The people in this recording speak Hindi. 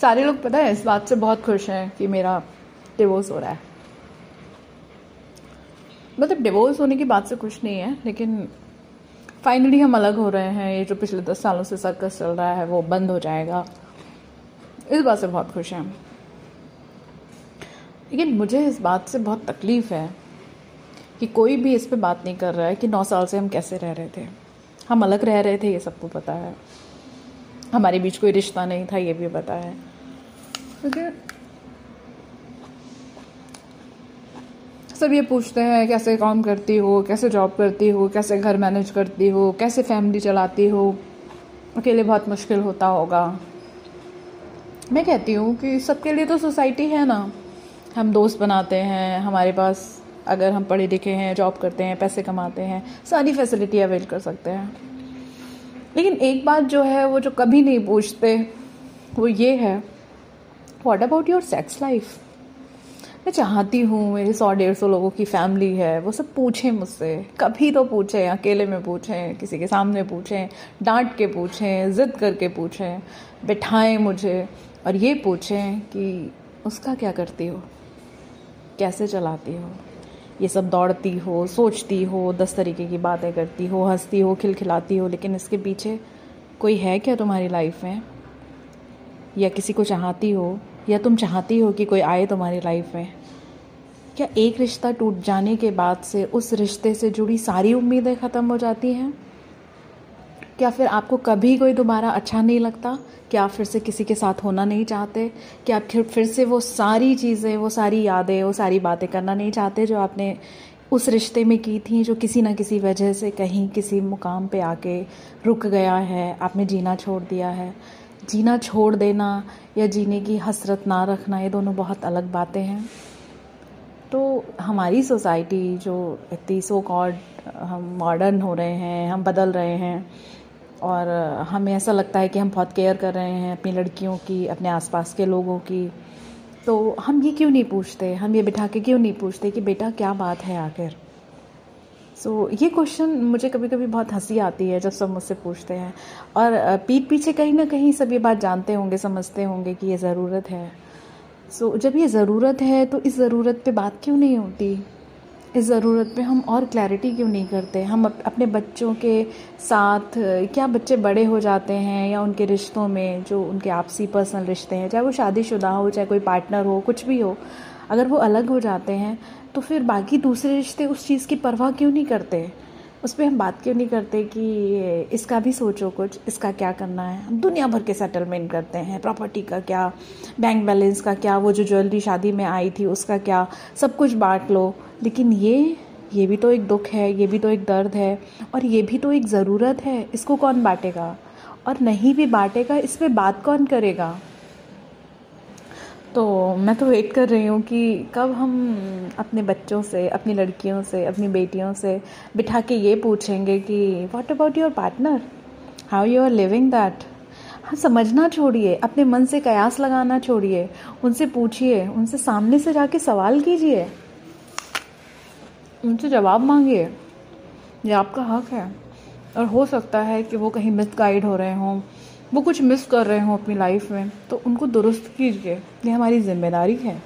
सारे लोग पता है इस बात से बहुत खुश हैं कि मेरा डिवोर्स हो रहा है। मतलब डिवोर्स होने की बात से खुश नहीं है, लेकिन फाइनली हम अलग हो रहे हैं। ये जो पिछले दस सालों से सर्कस चल रहा है, वो बंद हो जाएगा। इस बात से बहुत खुश हैं। लेकिन मुझे इस बात से बहुत तकलीफ़ है कि कोई भी इस पर बात नहीं कर रहा है कि नौ साल से हम कैसे रह रहे थे। हम अलग रह रहे थे, ये सबको पता है। हमारे बीच कोई रिश्ता नहीं था, ये भी पता है। क्योंकि सब ये पूछते हैं, कैसे काम करती हो, कैसे जॉब करती हो, कैसे घर मैनेज करती हो, कैसे फैमिली चलाती हो? अकेले बहुत मुश्किल होता होगा। मैं कहती हूँ कि सबके लिए तो सोसाइटी है ना। हम दोस्त बनाते हैं, हमारे पास अगर हम पढ़े लिखे हैं जॉब करते हैं, पैसे कमाते हैं, सारी फैसिलिटी अवेल कर सकते हैं। लेकिन एक बात जो है, वो जो कभी नहीं पूछते, वो ये है what about your sex life मैं चाहती हूँ, मेरे सौ, डेढ़ सौ लोगों की फैमिली है, वो सब पूछें मुझसे। कभी तो पूछें, अकेले में पूछें, किसी के सामने पूछें, डांट के पूछें, ज़िद करके पूछें, बिठाएँ मुझे और ये पूछें कि उसका क्या करती हो? कैसे चलाती हो? ये सब दौड़ती हो, सोचती हो, दस तरीके की बातें करती हो, हंसती हो, खिलखिलाती हो, लेकिन इसके पीछे कोई है क्या तुम्हारी लाइफ में? या किसी को चाहती हो या तुम चाहती हो कि कोई आए तुम्हारी लाइफ में? क्या एक रिश्ता टूट जाने के बाद से उस रिश्ते से जुड़ी सारी उम्मीदें ख़त्म हो जाती हैं? क्या फिर आपको कभी कोई दोबारा अच्छा नहीं लगता? क्या आप फिर से किसी के साथ होना नहीं चाहते? क्या आप फिर से वो सारी चीज़ें, वो सारी यादें, वो सारी बातें करना नहीं चाहते जो आपने उस रिश्ते में की थी, जो किसी ना किसी वजह से कहीं किसी मुकाम पे आके रुक गया है, आपने जीना छोड़ दिया है? जीना छोड़ देना या जीने की हसरत ना रखना, ये दोनों बहुत अलग बातें हैं। तो हमारी सोसाइटी जो इतनी सो कॉड हम मॉडर्न हो रहे हैं, हम बदल रहे हैं, और हमें ऐसा लगता है कि हम बहुत केयर कर रहे हैं अपनी लड़कियों की, अपने आसपास के लोगों की। तो हम ये क्यों नहीं पूछते? हम ये बिठा के क्यों नहीं पूछते कि बेटा क्या बात है आखिर? सो so, ये क्वेश्चन मुझे कभी कभी बहुत हँसी आती है जब सब मुझसे पूछते हैं। और पीठ पीछे कहीं ना कहीं सब ये बात जानते होंगे समझते होंगे कि ये ज़रूरत है। सो so, जब ये ज़रूरत है तो इस ज़रूरत पे बात क्यों नहीं होती? इस ज़रूरत पे हम और क्लैरिटी क्यों नहीं करते? हम अपने बच्चों के साथ क्या बच्चे बड़े हो जाते हैं या उनके रिश्तों में जो उनके आपसी पर्सनल रिश्ते हैं चाहे वो शादीशुदा हो चाहे कोई पार्टनर हो कुछ भी हो अगर वो अलग हो जाते हैं तो फिर बाकी दूसरे रिश्ते उस चीज़ की परवाह क्यों नहीं करते? उस पर हम बात क्यों नहीं करते कि इसका भी सोचो कुछ, इसका क्या करना है? हम दुनिया भर के सेटलमेंट करते हैं प्रॉपर्टी का क्या बैंक बैलेंस का क्या, वो जो ज्वेलरी शादी में आई थी उसका क्या, सब कुछ बांट लो। लेकिन ये ये भी तो एक दुख है, ये भी तो एक दर्द है, और ये भी तो एक ज़रूरत है। इसको कौन बांटेगा? और नहीं भी बांटेगा, इस पर बात कौन करेगा? तो मैं तो वेट कर रही हूँ कि कब हम अपने बच्चों से, अपनी लड़कियों से, अपनी बेटियों से बिठा के ये पूछेंगे कि what about your partner how you are living that हाँ समझना छोड़िए, अपने मन से कयास लगाना छोड़िए, उनसे पूछिए, उनसे सामने से जाके सवाल कीजिए। उनसे जवाब मांगिए, ये आपका हक है। और हो सकता है कि वो कहीं मिस गाइड हो रहे हों वो कुछ मिस कर रहे हों अपनी लाइफ में तो उनको दुरुस्त कीजिए। ये हमारी ज़िम्मेदारी है।